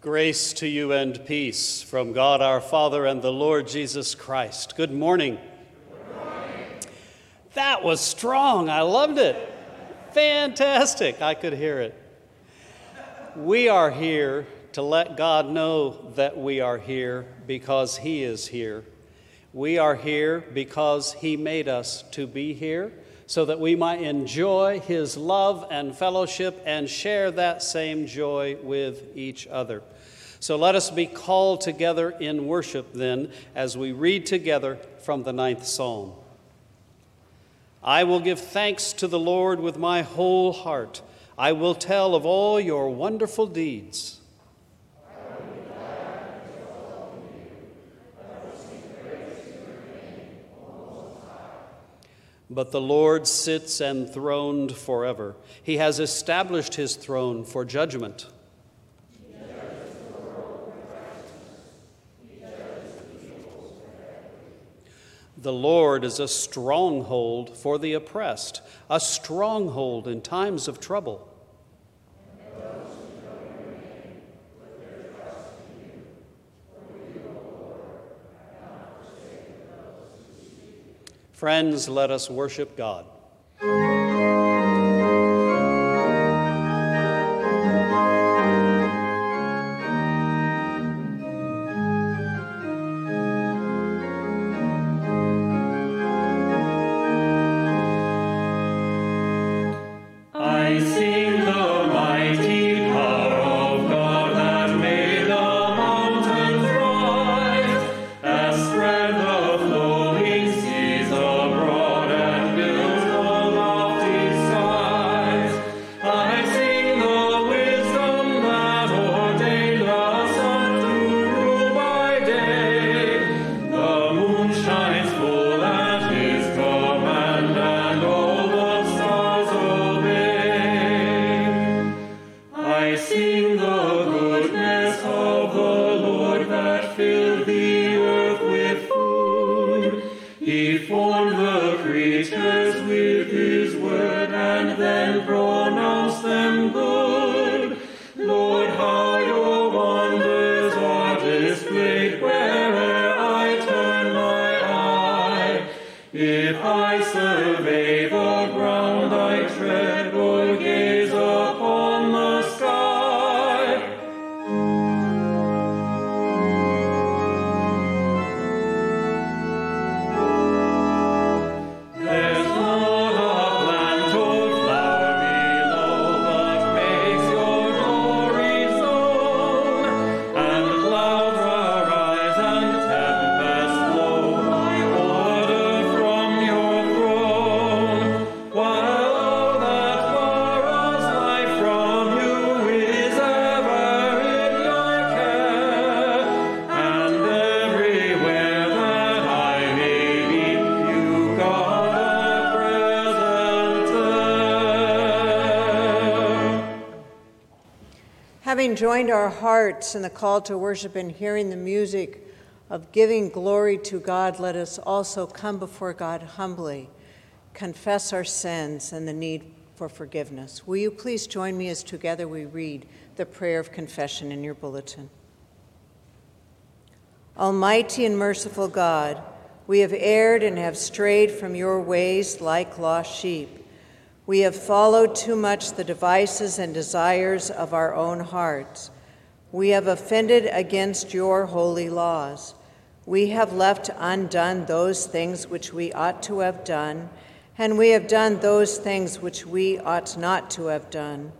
Grace to you and peace from God our Father and the Lord Jesus Christ. Good morning. Good morning. That was strong. I loved it. Fantastic. I could hear it. We are here to let God know that we are here because He is here. We are here because He made us to be here so that we might enjoy His love and fellowship and share that same joy with each other. So let us be called together in worship then as we read together from the ninth psalm. I will give thanks to the Lord with my whole heart. I will tell of all your wonderful deeds. But the Lord sits enthroned forever. He has established his throne for judgment. The Lord is a stronghold for the oppressed, a stronghold in times of trouble. Friends, let us worship God. Having joined our hearts in the call to worship and hearing the music of giving glory to God, let us also come before God humbly, confess our sins and the need for forgiveness. Will you please join me as together we read the prayer of confession in your bulletin? Almighty and merciful God, we have erred and have strayed from your ways like lost sheep. We have followed too much the devices and desires of our own hearts. We have offended against your holy laws. We have left undone those things which we ought to have done, and we have done those things which we ought not to have done.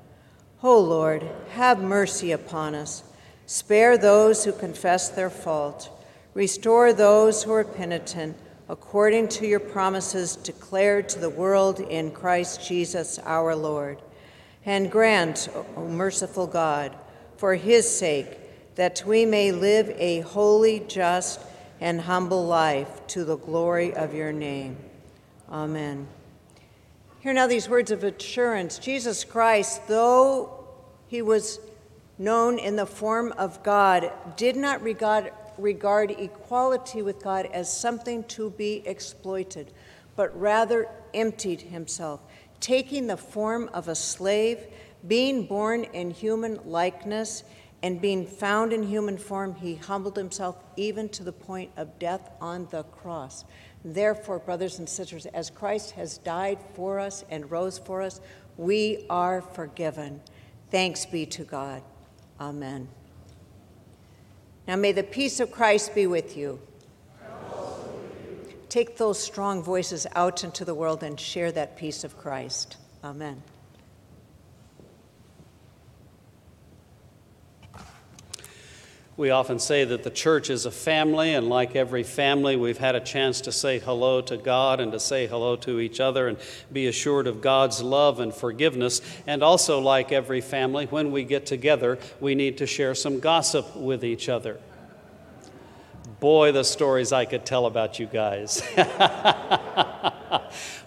O Lord, have mercy upon us. Spare those who confess their fault. Restore those who are penitent according to your promises declared to the world in Christ Jesus our Lord. And grant, O merciful God, for his sake, that we may live a holy, just, and humble life to the glory of your name. Amen. Hear now these words of assurance Jesus Christ, though he was known in the form of God, did not regard regard equality with God as something to be exploited, but rather emptied himself, taking the form of a slave, being born in human likeness, And being found in human form, he humbled himself even to the point of death on the cross. Therefore, brothers and sisters, as Christ has died for us and rose for us, we are forgiven. Thanks be to God. Amen. Now may the peace of Christ be with you. Take those strong voices out into the world and share that peace of Christ. Amen. We often say that the church is a family, and like every family, we've had a chance to say hello to God and to say hello to each other and be assured of God's love and forgiveness. And also, like every family, when we get together, we need to share some gossip with each other. Boy, the stories I could tell about you guys.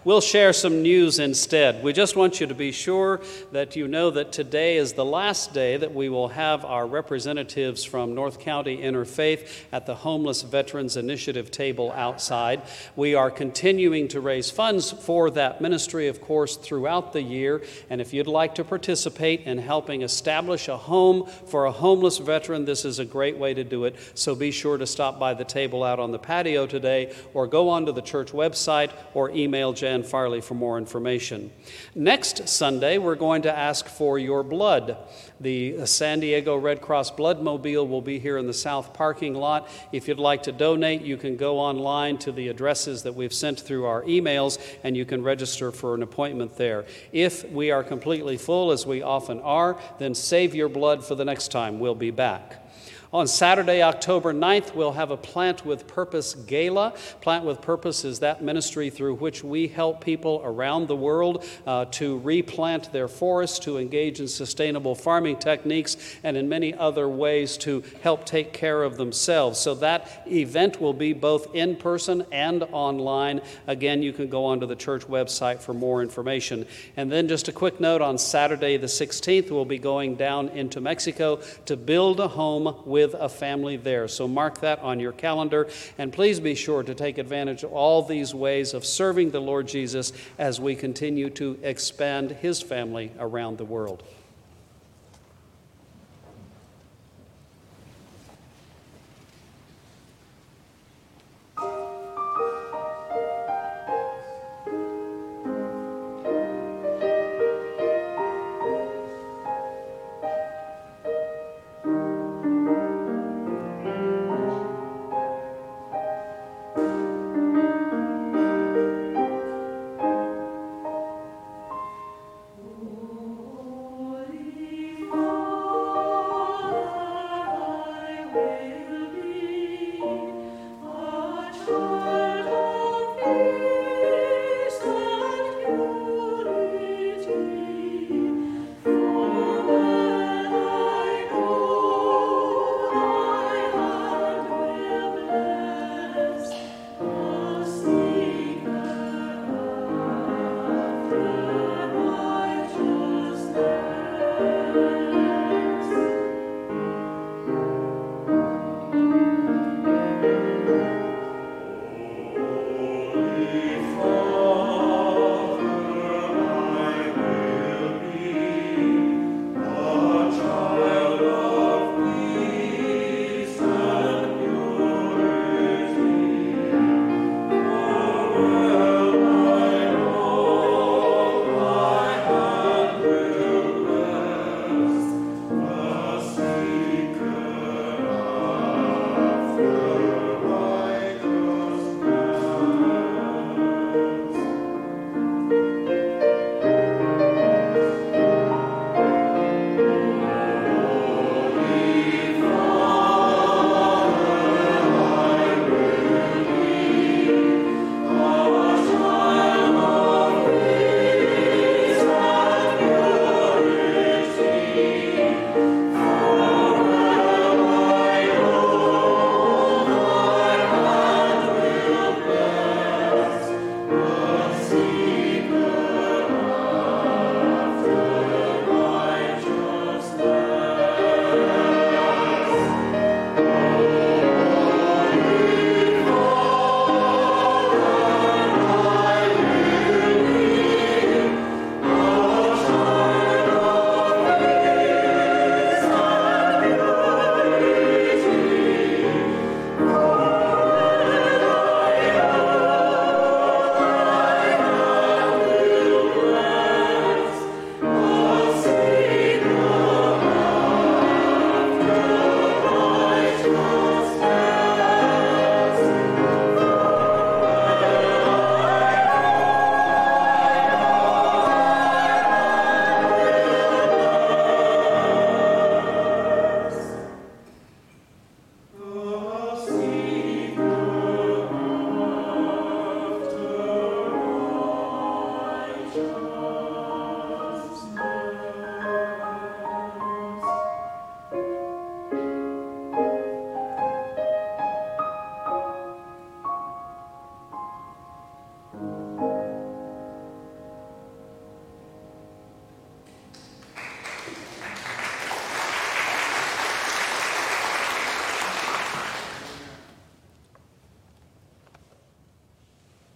We'll share some news instead. We just want you to be sure that you know that today is the last day that we will have our representatives from North County Interfaith at the Homeless Veterans Initiative table outside. We are continuing to raise funds for that ministry, of course, throughout the year. And if you'd like to participate in helping establish a home for a homeless veteran, this is a great way to do it. So be sure to stop by the table out on the patio today or go onto the church website or email Jen Jan Farley for more information. Next Sunday, we're going to ask for your blood. The San Diego Red Cross Bloodmobile will be here in the south parking lot. If you'd like to donate, you can go online to the addresses that we've sent through our emails and you can register for an appointment there. If we are completely full, as we often are, then save your blood for the next time. We'll be back. On Saturday, October 9th, we'll have a Plant with Purpose gala. Plant with Purpose is that ministry through which we help people around the world uh, to replant their forests, to engage in sustainable farming techniques, and in many other ways to help take care of themselves. So that event will be both in person and online. Again, you can go onto the church website for more information. And then, just a quick note on Saturday, the 16th, we'll be going down into Mexico to build a home with with a family there. So mark that on your calendar. And please be sure to take advantage of all these ways of serving the Lord Jesus as we continue to expand his family around the world.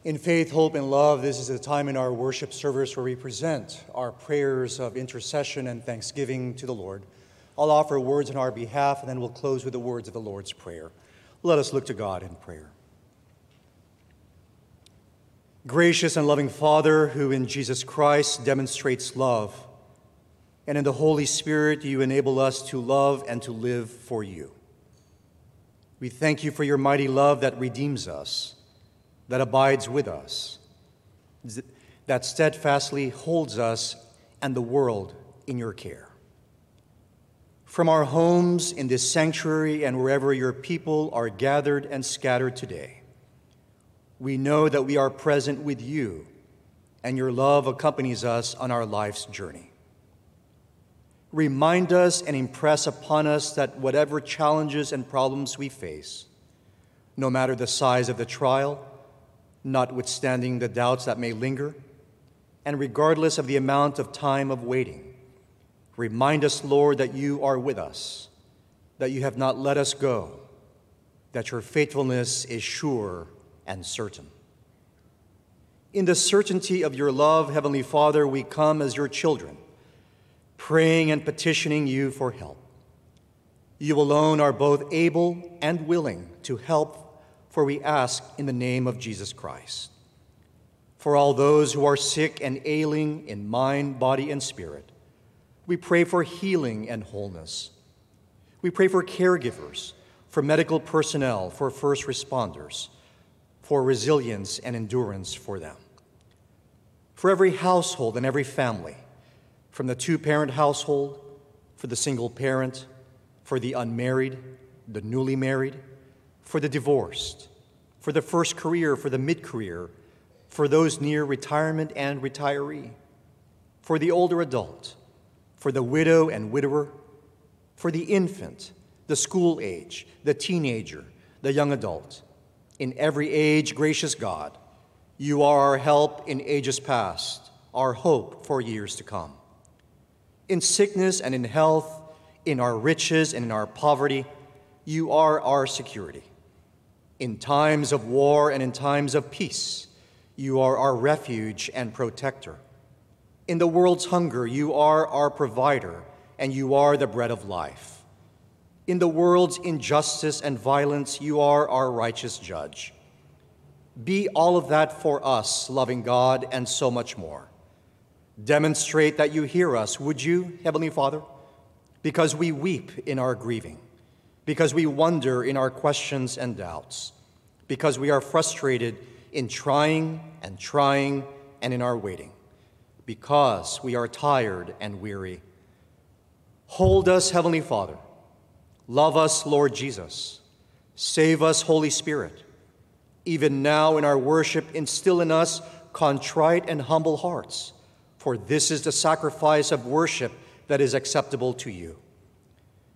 In faith, hope, and love, this is a time in our worship service where we present our prayers of intercession and thanksgiving to the Lord. I'll offer words on our behalf, and then we'll close with the words of the Lord's Prayer. Let us look to God in prayer. Gracious and loving Father, who in Jesus Christ demonstrates love, and in the Holy Spirit you enable us to love and to live for you. We thank you for your mighty love that redeems us that abides with us, that steadfastly holds us and the world in your care. From our homes in this sanctuary and wherever your people are gathered and scattered today, we know that we are present with you and your love accompanies us on our life's journey. Remind us and impress upon us that whatever challenges and problems we face, no matter the size of the trial, notwithstanding the doubts that may linger, and regardless of the amount of time of waiting. Remind us, Lord, that you are with us, that you have not let us go, that your faithfulness is sure and certain. In the certainty of your love, Heavenly Father, we come as your children, praying and petitioning you for help. You alone are both able and willing to help for we ask in the name of Jesus Christ. For all those who are sick and ailing in mind, body, and spirit, we pray for healing and wholeness. We pray for caregivers, for medical personnel, for first responders, for resilience and endurance for them. For every household and every family, from the two parent household, for the single parent, for the unmarried, the newly married, for the divorced, for the first career, for the mid career, for those near retirement and retiree, for the older adult, for the widow and widower, for the infant, the school age, the teenager, the young adult. In every age, gracious God, you are our help in ages past, our hope for years to come. In sickness and in health, in our riches and in our poverty, you are our security. In times of war and in times of peace, you are our refuge and protector. In the world's hunger, you are our provider, and you are the bread of life. In the world's injustice and violence, you are our righteous judge. Be all of that for us, loving God, and so much more. Demonstrate that you hear us, would you, Heavenly Father? Because we weep in our grieving because we wonder in our questions and doubts, because we are frustrated in trying and trying and in our waiting, because we are tired and weary. Hold us, Heavenly Father. Love us, Lord Jesus. Save us, Holy Spirit. Even now in our worship, instill in us contrite and humble hearts, for this is the sacrifice of worship that is acceptable to you.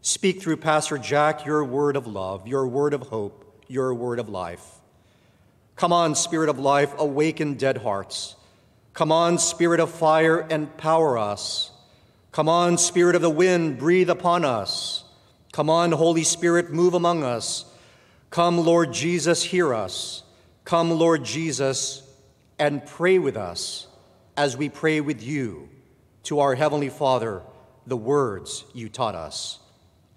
Speak through Pastor Jack your word of love, your word of hope, your word of life. Come on, Spirit of life, awaken dead hearts. Come on, Spirit of fire, empower us. Come on, Spirit of the wind, breathe upon us. Come on, Holy Spirit, move among us. Come, Lord Jesus, hear us. Come, Lord Jesus, and pray with us as we pray with you to our Heavenly Father the words you taught us.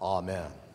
Amen.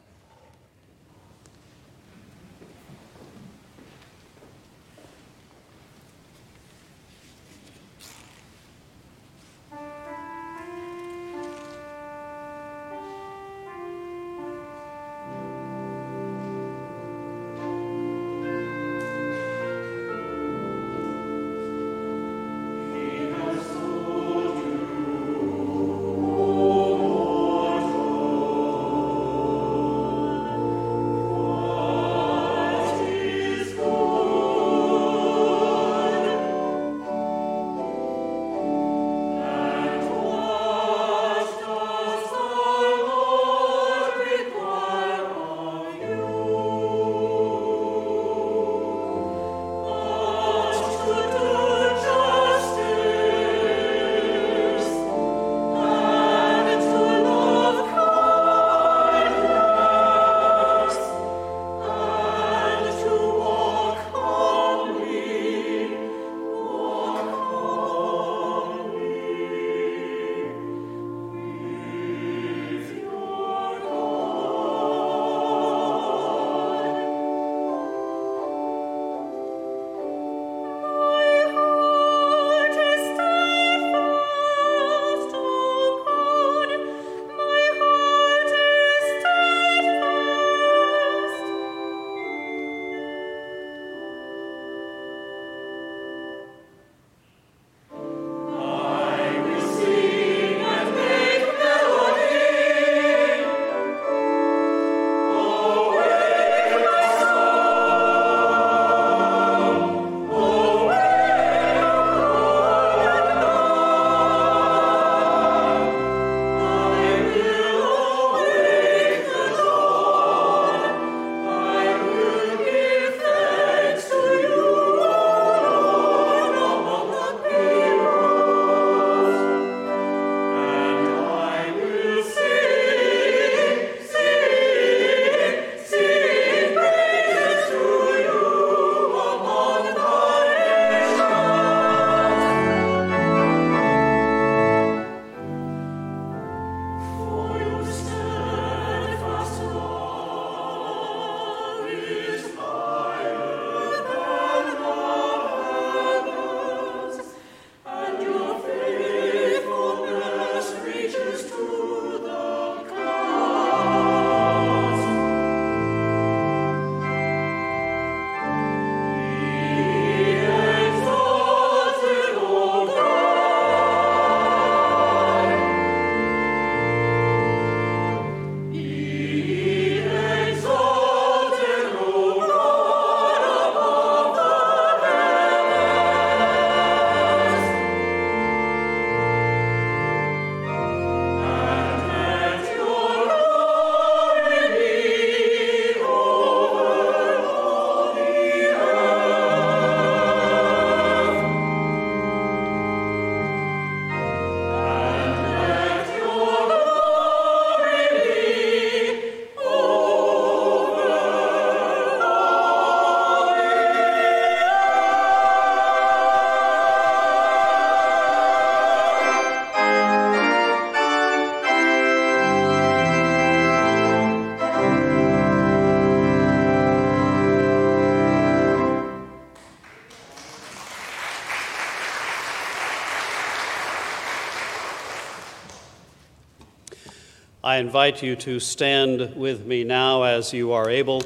I invite you to stand with me now as you are able,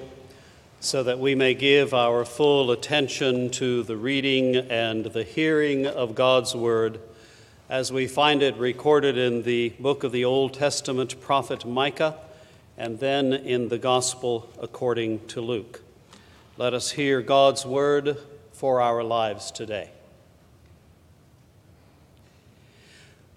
so that we may give our full attention to the reading and the hearing of God's Word as we find it recorded in the book of the Old Testament prophet Micah and then in the Gospel according to Luke. Let us hear God's Word for our lives today.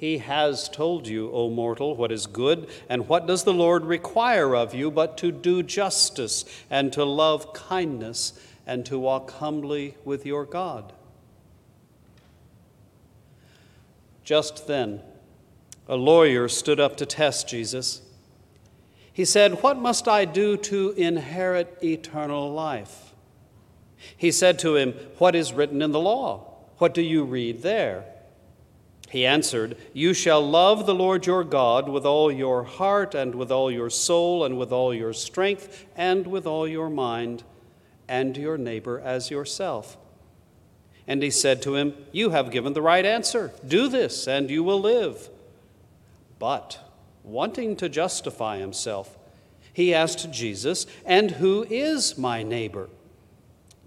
He has told you, O mortal, what is good, and what does the Lord require of you but to do justice, and to love kindness, and to walk humbly with your God? Just then, a lawyer stood up to test Jesus. He said, What must I do to inherit eternal life? He said to him, What is written in the law? What do you read there? He answered, You shall love the Lord your God with all your heart, and with all your soul, and with all your strength, and with all your mind, and your neighbor as yourself. And he said to him, You have given the right answer. Do this, and you will live. But, wanting to justify himself, he asked Jesus, And who is my neighbor?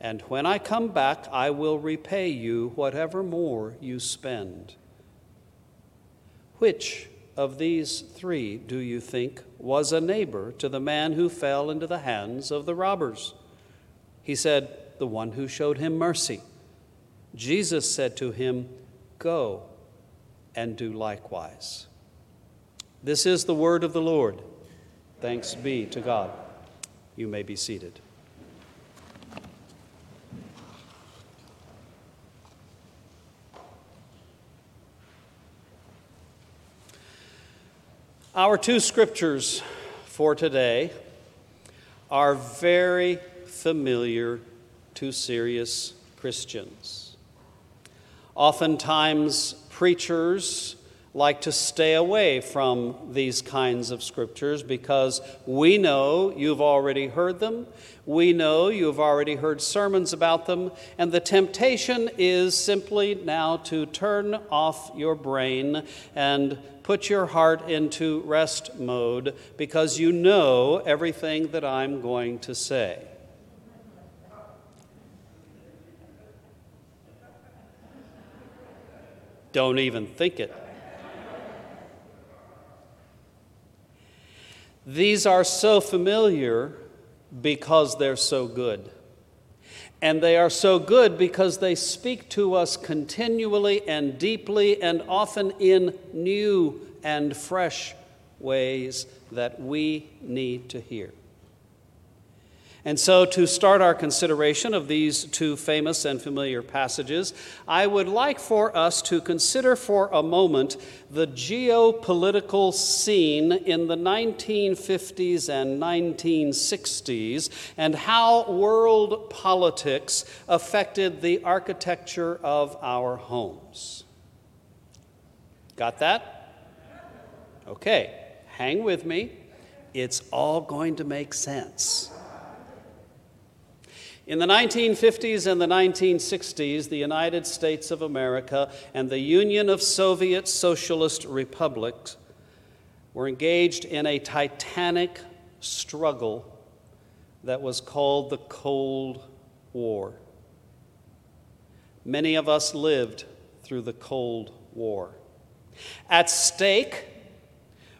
and when I come back, I will repay you whatever more you spend. Which of these three do you think was a neighbor to the man who fell into the hands of the robbers? He said, The one who showed him mercy. Jesus said to him, Go and do likewise. This is the word of the Lord. Thanks be to God. You may be seated. Our two scriptures for today are very familiar to serious Christians. Oftentimes, preachers like to stay away from these kinds of scriptures because we know you've already heard them, we know you've already heard sermons about them, and the temptation is simply now to turn off your brain and put your heart into rest mode because you know everything that I'm going to say. Don't even think it. These are so familiar because they're so good. And they are so good because they speak to us continually and deeply and often in new and fresh ways that we need to hear. And so, to start our consideration of these two famous and familiar passages, I would like for us to consider for a moment the geopolitical scene in the 1950s and 1960s and how world politics affected the architecture of our homes. Got that? Okay, hang with me. It's all going to make sense. In the 1950s and the 1960s, the United States of America and the Union of Soviet Socialist Republics were engaged in a titanic struggle that was called the Cold War. Many of us lived through the Cold War. At stake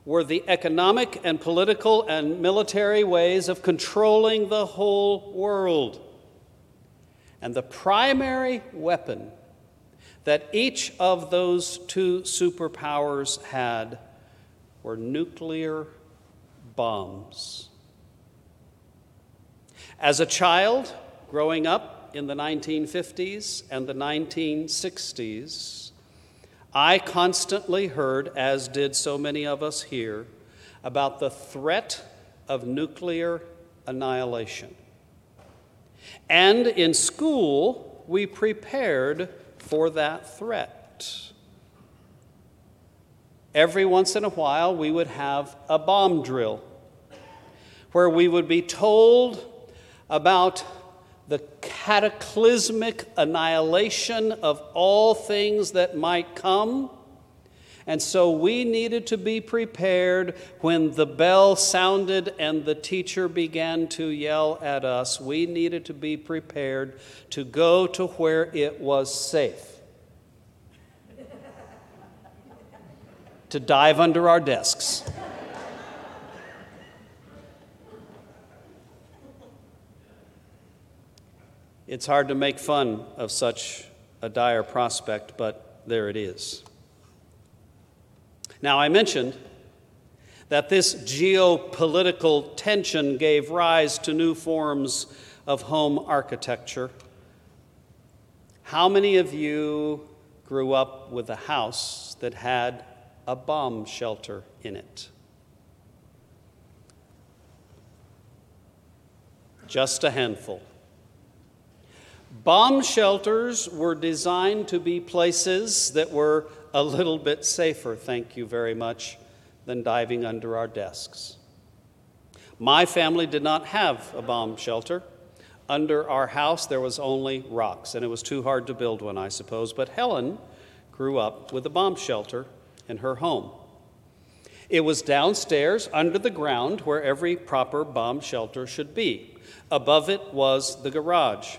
were the economic and political and military ways of controlling the whole world. And the primary weapon that each of those two superpowers had were nuclear bombs. As a child growing up in the 1950s and the 1960s, I constantly heard, as did so many of us here, about the threat of nuclear annihilation. And in school, we prepared for that threat. Every once in a while, we would have a bomb drill where we would be told about the cataclysmic annihilation of all things that might come. And so we needed to be prepared when the bell sounded and the teacher began to yell at us. We needed to be prepared to go to where it was safe. to dive under our desks. It's hard to make fun of such a dire prospect, but there it is. Now, I mentioned that this geopolitical tension gave rise to new forms of home architecture. How many of you grew up with a house that had a bomb shelter in it? Just a handful. Bomb shelters were designed to be places that were a little bit safer, thank you very much, than diving under our desks. My family did not have a bomb shelter. Under our house, there was only rocks, and it was too hard to build one, I suppose. But Helen grew up with a bomb shelter in her home. It was downstairs under the ground where every proper bomb shelter should be. Above it was the garage.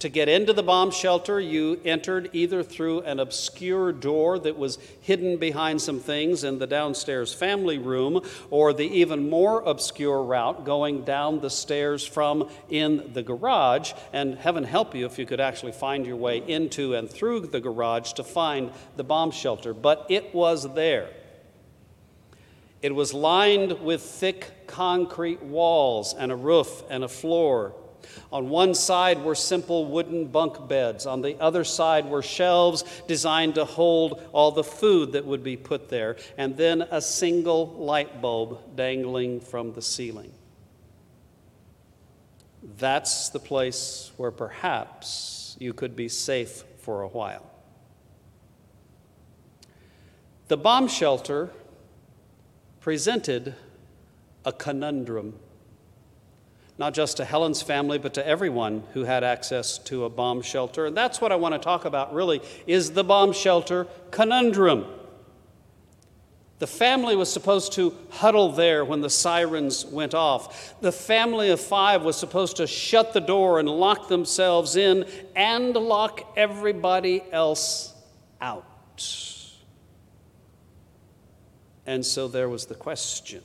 To get into the bomb shelter, you entered either through an obscure door that was hidden behind some things in the downstairs family room, or the even more obscure route going down the stairs from in the garage. And heaven help you if you could actually find your way into and through the garage to find the bomb shelter. But it was there. It was lined with thick concrete walls and a roof and a floor. On one side were simple wooden bunk beds. On the other side were shelves designed to hold all the food that would be put there, and then a single light bulb dangling from the ceiling. That's the place where perhaps you could be safe for a while. The bomb shelter presented a conundrum not just to Helen's family, but to everyone who had access to a bomb shelter. And that's what I want to talk about really is the bomb shelter conundrum. The family was supposed to huddle there when the sirens went off. The family of five was supposed to shut the door and lock themselves in and lock everybody else out. And so there was the question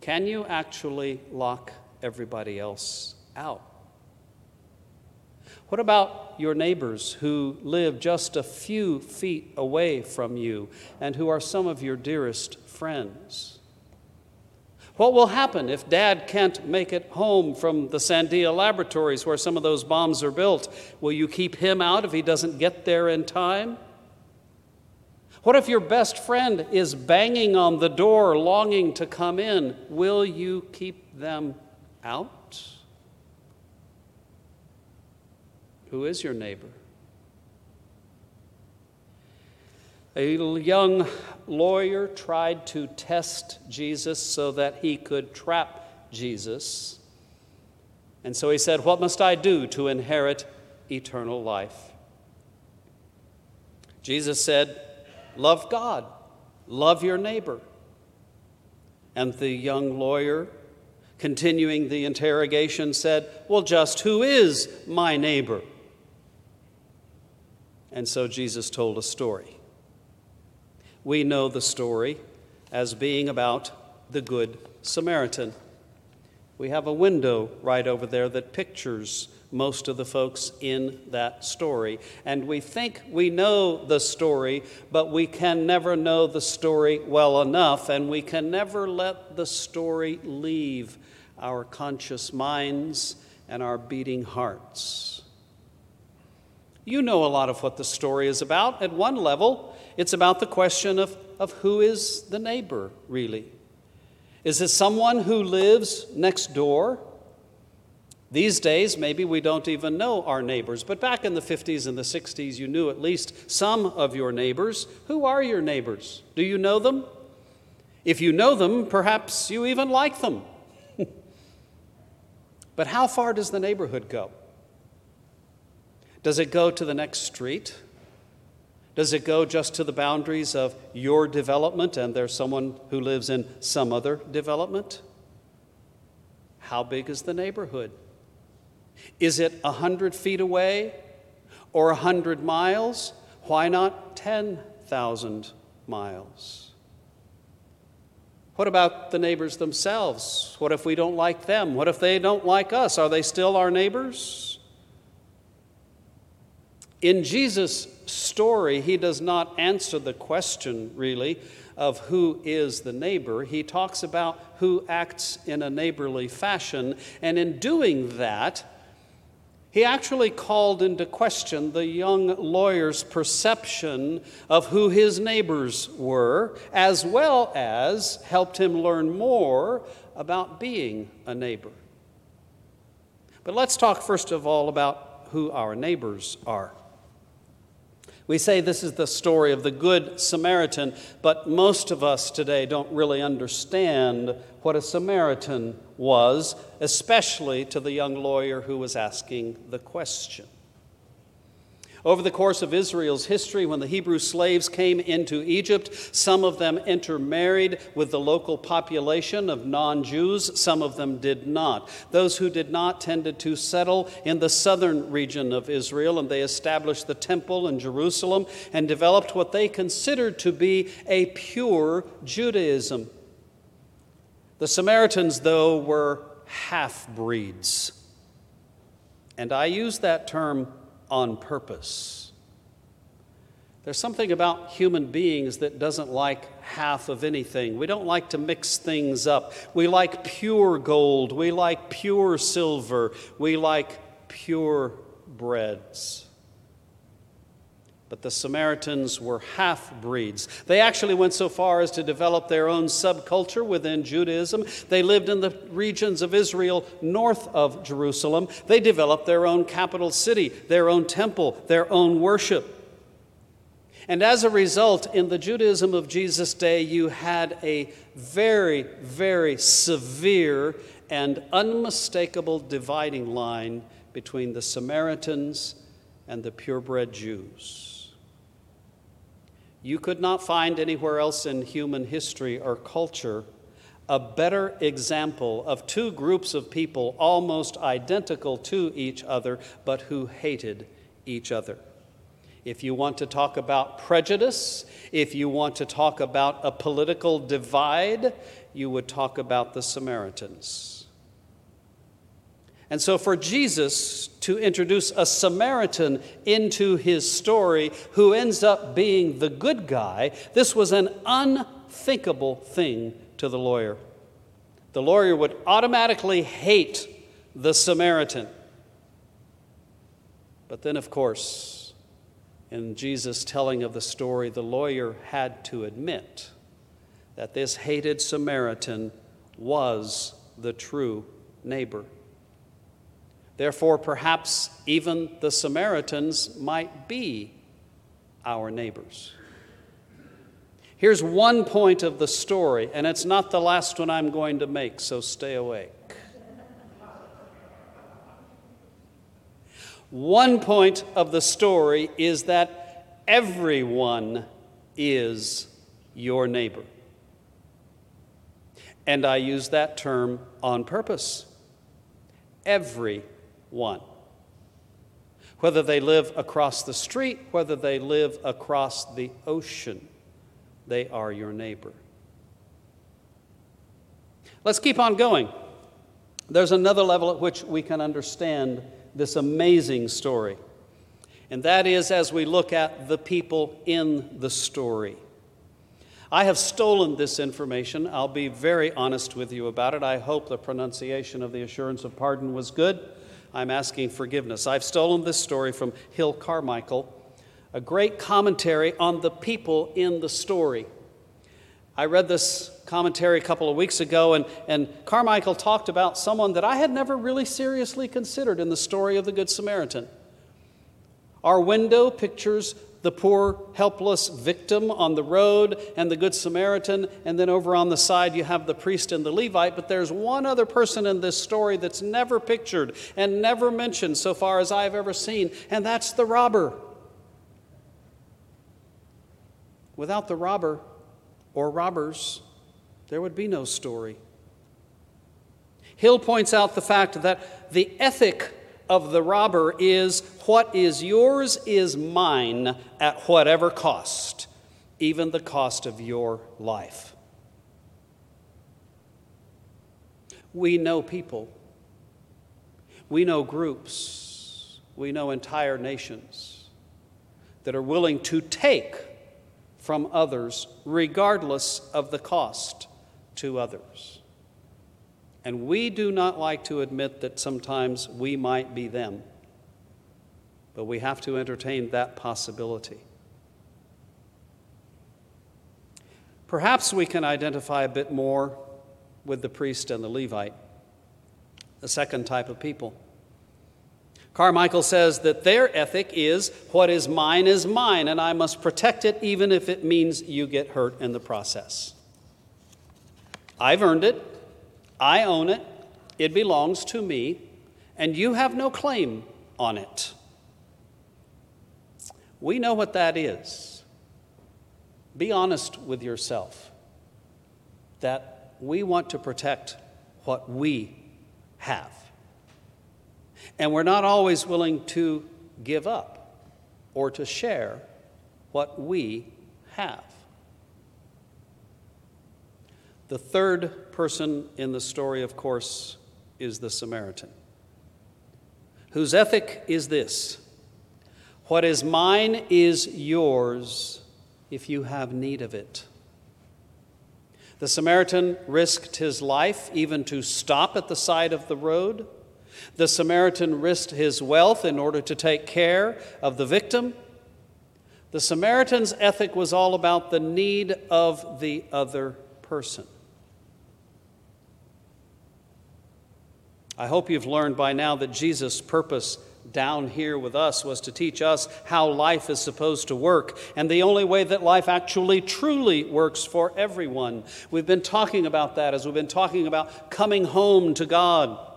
can you actually lock everybody else out? What about your neighbors who live just a few feet away from you and who are some of your dearest friends? What will happen if dad can't make it home from the Sandia laboratories where some of those bombs are built? Will you keep him out if he doesn't get there in time? What if your best friend is banging on the door, longing to come in? Will you keep them out? Who is your neighbor? A young lawyer tried to test Jesus so that he could trap Jesus. And so he said, What must I do to inherit eternal life? Jesus said, Love God, love your neighbor. And the young lawyer, continuing the interrogation, said, Well, just who is my neighbor? And so Jesus told a story. We know the story as being about the Good Samaritan. We have a window right over there that pictures most of the folks in that story. And we think we know the story, but we can never know the story well enough, and we can never let the story leave our conscious minds and our beating hearts. You know a lot of what the story is about. At one level, it's about the question of, of who is the neighbor, really. Is it someone who lives next door? These days, maybe we don't even know our neighbors, but back in the 50s and the 60s, you knew at least some of your neighbors. Who are your neighbors? Do you know them? If you know them, perhaps you even like them. but how far does the neighborhood go? Does it go to the next street? Does it go just to the boundaries of your development and there's someone who lives in some other development? How big is the neighborhood? Is it a hundred feet away or a hundred miles? Why not 10,000 miles? What about the neighbors themselves? What if we don't like them? What if they don't like us? Are they still our neighbors? In Jesus' story, he does not answer the question, really, of who is the neighbor. He talks about who acts in a neighborly fashion. And in doing that, he actually called into question the young lawyer's perception of who his neighbors were, as well as helped him learn more about being a neighbor. But let's talk first of all about who our neighbors are. We say this is the story of the Good Samaritan, but most of us today don't really understand what a Samaritan was, especially to the young lawyer who was asking the question. Over the course of Israel's history, when the Hebrew slaves came into Egypt, some of them intermarried with the local population of non Jews, some of them did not. Those who did not tended to settle in the southern region of Israel, and they established the temple in Jerusalem and developed what they considered to be a pure Judaism. The Samaritans, though, were half breeds. And I use that term on purpose. There's something about human beings that doesn't like half of anything. We don't like to mix things up. We like pure gold. We like pure silver. We like pure breads. But the Samaritans were half breeds. They actually went so far as to develop their own subculture within Judaism. They lived in the regions of Israel north of Jerusalem. They developed their own capital city, their own temple, their own worship. And as a result, in the Judaism of Jesus' day, you had a very, very severe and unmistakable dividing line between the Samaritans and the purebred Jews. You could not find anywhere else in human history or culture a better example of two groups of people almost identical to each other, but who hated each other. If you want to talk about prejudice, if you want to talk about a political divide, you would talk about the Samaritans. And so, for Jesus to introduce a Samaritan into his story who ends up being the good guy, this was an unthinkable thing to the lawyer. The lawyer would automatically hate the Samaritan. But then, of course, in Jesus' telling of the story, the lawyer had to admit that this hated Samaritan was the true neighbor. Therefore, perhaps even the Samaritans might be our neighbors. Here's one point of the story, and it's not the last one I'm going to make, so stay awake. One point of the story is that everyone is your neighbor. And I use that term on purpose. Everyone. Whether they live across the street, whether they live across the ocean, they are your neighbor. Let's keep on going. There's another level at which we can understand this amazing story, and that is as we look at the people in the story. I have stolen this information. I'll be very honest with you about it. I hope the pronunciation of the assurance of pardon was good. I'm asking forgiveness. I've stolen this story from Hill Carmichael, a great commentary on the people in the story. I read this commentary a couple of weeks ago, and, and Carmichael talked about someone that I had never really seriously considered in the story of the Good Samaritan. Our window pictures the poor, helpless victim on the road and the Good Samaritan, and then over on the side you have the priest and the Levite. But there's one other person in this story that's never pictured and never mentioned so far as I've ever seen, and that's the robber. Without the robber or robbers, there would be no story. Hill points out the fact that the ethic of the robber is what is yours is mine at whatever cost, even the cost of your life. We know people, we know groups, we know entire nations that are willing to take from others regardless of the cost to others. And we do not like to admit that sometimes we might be them, but we have to entertain that possibility. Perhaps we can identify a bit more with the priest and the Levite, the second type of people. Carmichael says that their ethic is what is mine is mine, and I must protect it even if it means you get hurt in the process. I've earned it, I own it, it belongs to me, and you have no claim on it. We know what that is. Be honest with yourself that we want to protect what we have. And we're not always willing to give up or to share what we have. The third person in the story, of course, is the Samaritan, whose ethic is this What is mine is yours if you have need of it. The Samaritan risked his life even to stop at the side of the road. The Samaritan risked his wealth in order to take care of the victim. The Samaritan's ethic was all about the need of the other person. I hope you've learned by now that Jesus' purpose down here with us was to teach us how life is supposed to work and the only way that life actually truly works for everyone. We've been talking about that as we've been talking about coming home to God.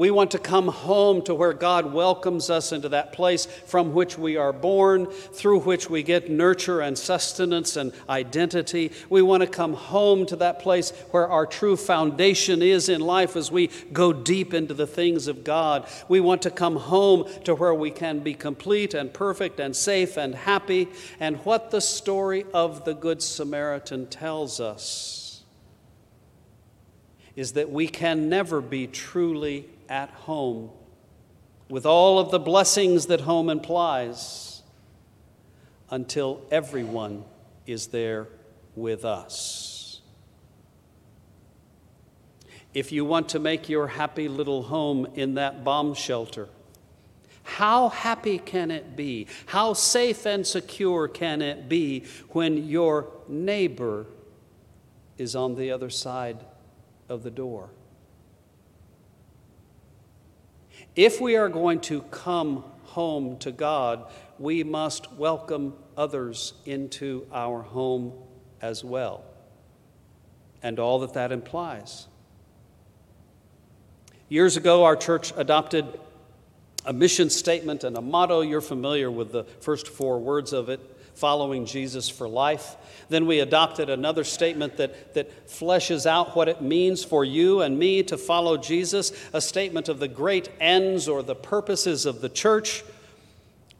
We want to come home to where God welcomes us into that place from which we are born, through which we get nurture and sustenance and identity. We want to come home to that place where our true foundation is in life as we go deep into the things of God. We want to come home to where we can be complete and perfect and safe and happy. And what the story of the Good Samaritan tells us is that we can never be truly at home with all of the blessings that home implies until everyone is there with us. If you want to make your happy little home in that bomb shelter, how happy can it be? How safe and secure can it be when your neighbor is on the other side of the door? If we are going to come home to God, we must welcome others into our home as well, and all that that implies. Years ago, our church adopted a mission statement and a motto. You're familiar with the first four words of it following Jesus for life. Then we adopted another statement that, that fleshes out what it means for you and me to follow Jesus, a statement of the great ends or the purposes of the church.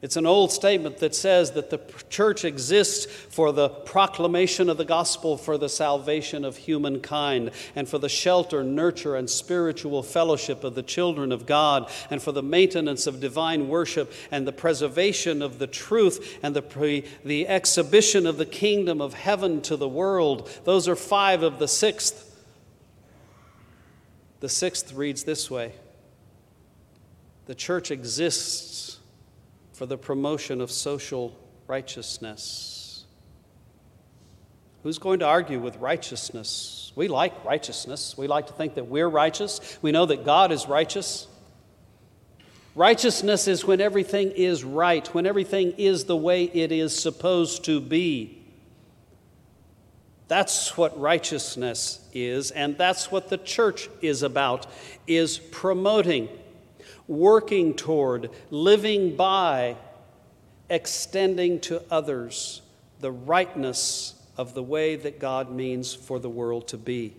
It's an old statement that says that the church exists for the proclamation of the gospel for the salvation of humankind, and for the shelter, nurture, and spiritual fellowship of the children of God, and for the maintenance of divine worship, and the preservation of the truth, and the, pre- the exhibition of the kingdom of heaven to the world. Those are five of the sixth. The sixth reads this way The church exists for the promotion of social righteousness. Who's going to argue with righteousness? We like righteousness. We like to think that we're righteous. We know that God is righteous. Righteousness is when everything is right, when everything is the way it is supposed to be. That's what righteousness is, and that's what the church is about, is promoting working toward, living by, extending to others the rightness of the way that God means for the world to be.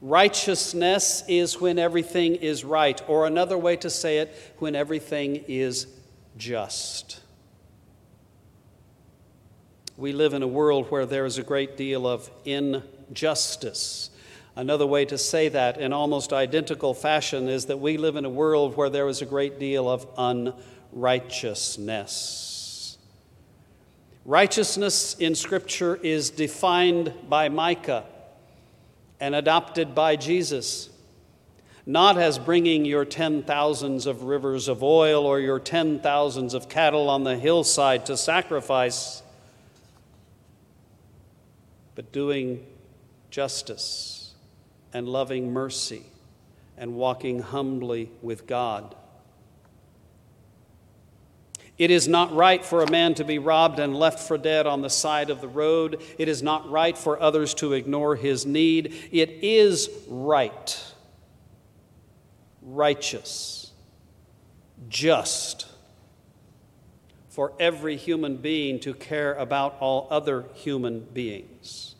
Righteousness is when everything is right, or another way to say it, when everything is just. We live in a world where there is a great deal of injustice Another way to say that in almost identical fashion is that we live in a world where there is a great deal of unrighteousness. Righteousness in Scripture is defined by Micah and adopted by Jesus, not as bringing your ten thousands of rivers of oil or your ten thousands of cattle on the hillside to sacrifice, but doing justice and loving mercy and walking humbly with God. It is not right for a man to be robbed and left for dead on the side of the road. It is not right for others to ignore his need. It is right, righteous, just for every human being to care about all other human beings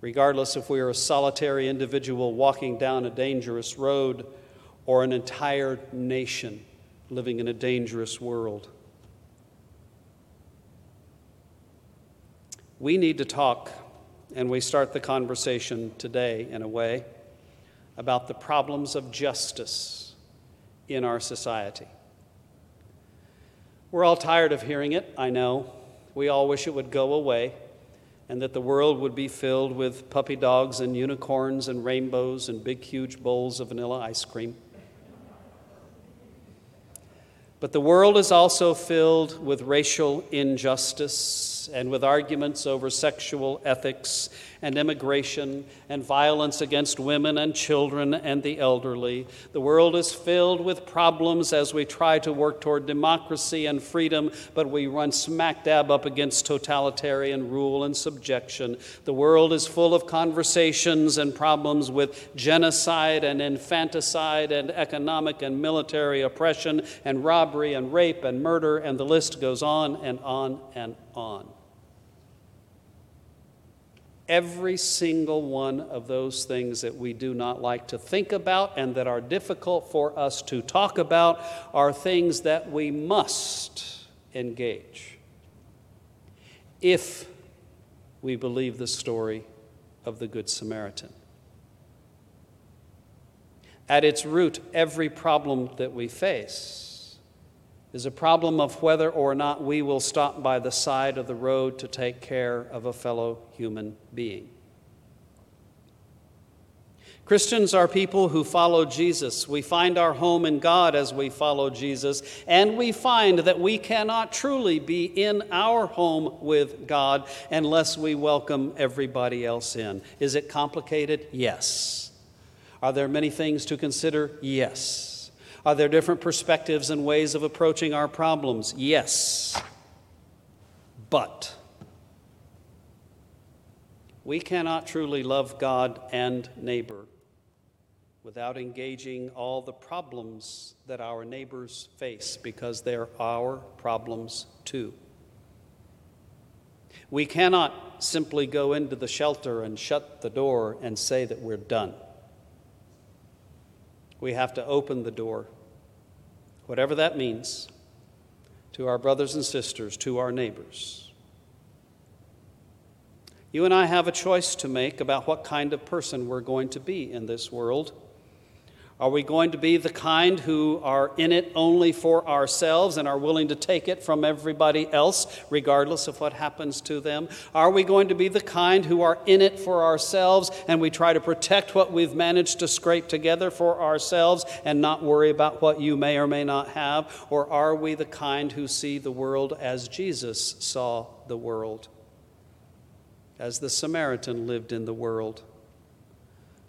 regardless if we are a solitary individual walking down a dangerous road or an entire nation living in a dangerous world. We need to talk, and we start the conversation today in a way, about the problems of justice in our society. We're all tired of hearing it, I know. We all wish it would go away and that the world would be filled with puppy dogs and unicorns and rainbows and big, huge bowls of vanilla ice cream. But the world is also filled with racial injustice and with arguments over sexual ethics and immigration and violence against women and children and the elderly. The world is filled with problems as we try to work toward democracy and freedom, but we run smack dab up against totalitarian rule and subjection. The world is full of conversations and problems with genocide and infanticide and economic and military oppression and robbery and rape and murder, and the list goes on and on and on every single one of those things that we do not like to think about and that are difficult for us to talk about are things that we must engage if we believe the story of the Good Samaritan. At its root, every problem that we face is a problem of whether or not we will stop by the side of the road to take care of a fellow human being. Christians are people who follow Jesus. We find our home in God as we follow Jesus, and we find that we cannot truly be in our home with God unless we welcome everybody else in. Is it complicated? Yes. Are there many things to consider? Yes. Are there different perspectives and ways of approaching our problems? Yes. But we cannot truly love God and neighbor without engaging all the problems that our neighbors face because they're our problems too. We cannot simply go into the shelter and shut the door and say that we're done. We have to open the door, whatever that means, to our brothers and sisters, to our neighbors. You and I have a choice to make about what kind of person we're going to be in this world. Are we going to be the kind who are in it only for ourselves and are willing to take it from everybody else, regardless of what happens to them? Are we going to be the kind who are in it for ourselves and we try to protect what we've managed to scrape together for ourselves and not worry about what you may or may not have? Or are we the kind who see the world as Jesus saw the world, as the Samaritan lived in the world?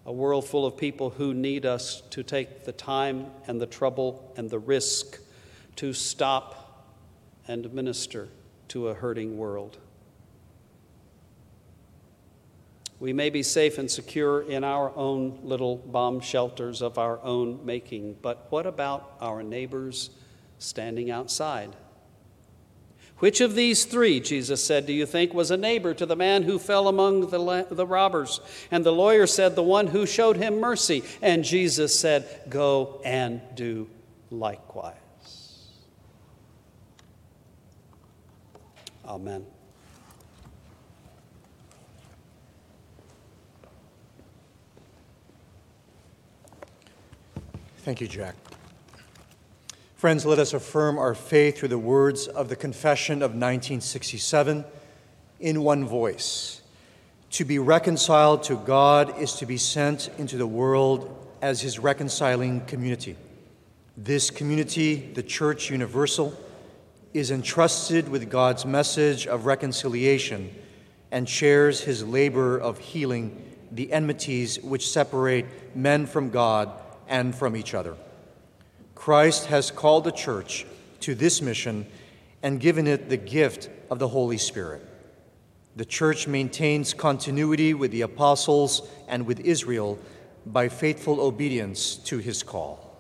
A world full of people who need us to take the time and the trouble and the risk to stop and minister to a hurting world. We may be safe and secure in our own little bomb shelters of our own making, but what about our neighbors standing outside? Which of these three, Jesus said, do you think was a neighbor to the man who fell among the, la- the robbers? And the lawyer said, The one who showed him mercy. And Jesus said, Go and do likewise. Amen. Thank you, Jack. Friends, let us affirm our faith through the words of the Confession of 1967 in one voice. To be reconciled to God is to be sent into the world as his reconciling community. This community, the Church Universal, is entrusted with God's message of reconciliation and shares his labor of healing the enmities which separate men from God and from each other. Christ has called the church to this mission and given it the gift of the Holy Spirit. The church maintains continuity with the apostles and with Israel by faithful obedience to his call.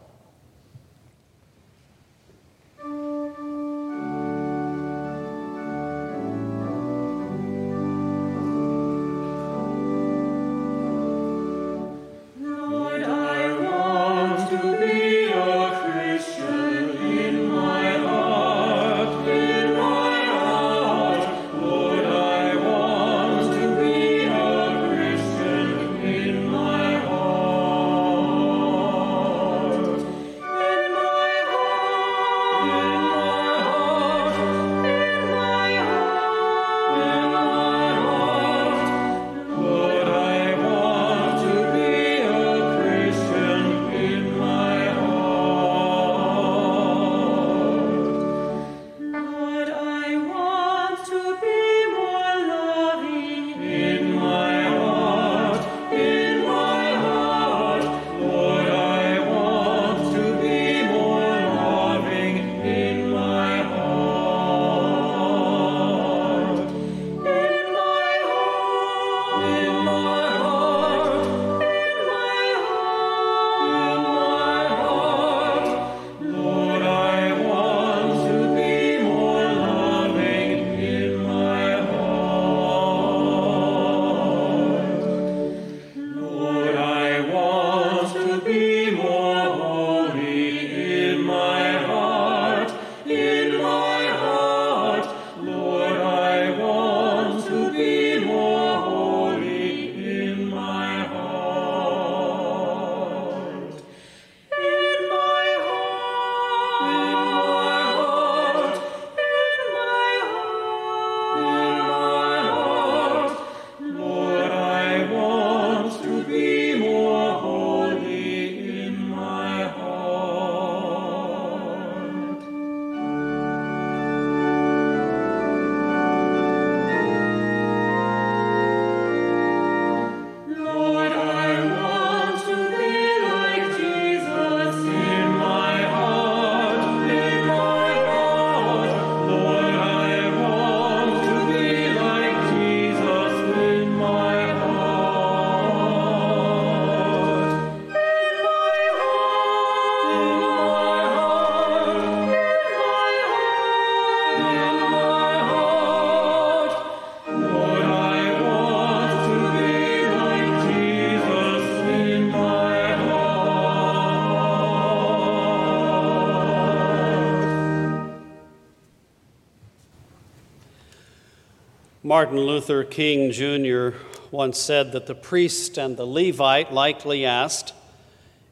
Martin Luther King Jr. once said that the priest and the Levite likely asked,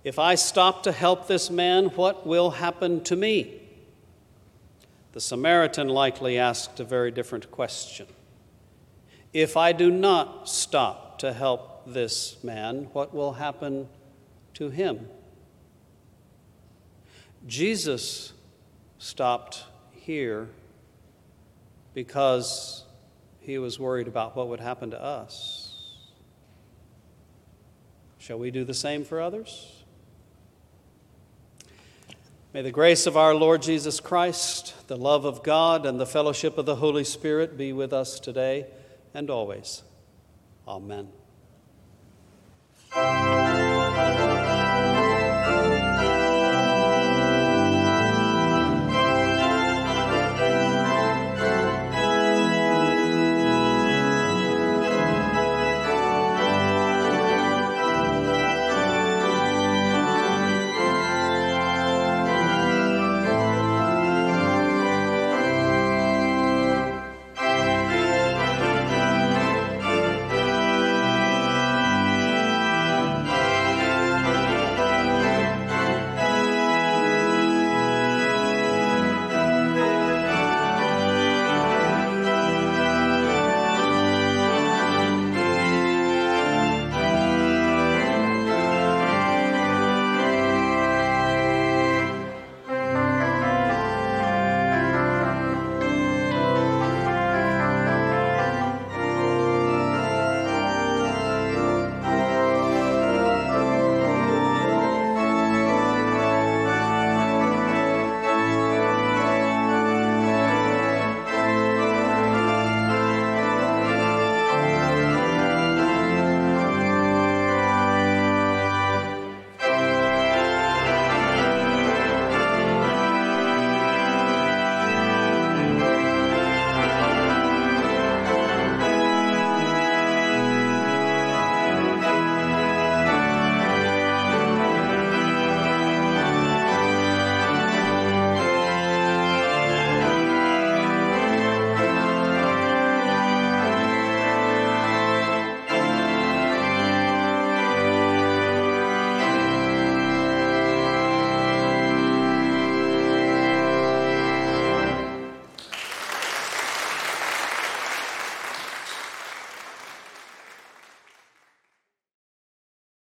If I stop to help this man, what will happen to me? The Samaritan likely asked a very different question. If I do not stop to help this man, what will happen to him? Jesus stopped here because he was worried about what would happen to us. Shall we do the same for others? May the grace of our Lord Jesus Christ, the love of God, and the fellowship of the Holy Spirit be with us today and always. Amen.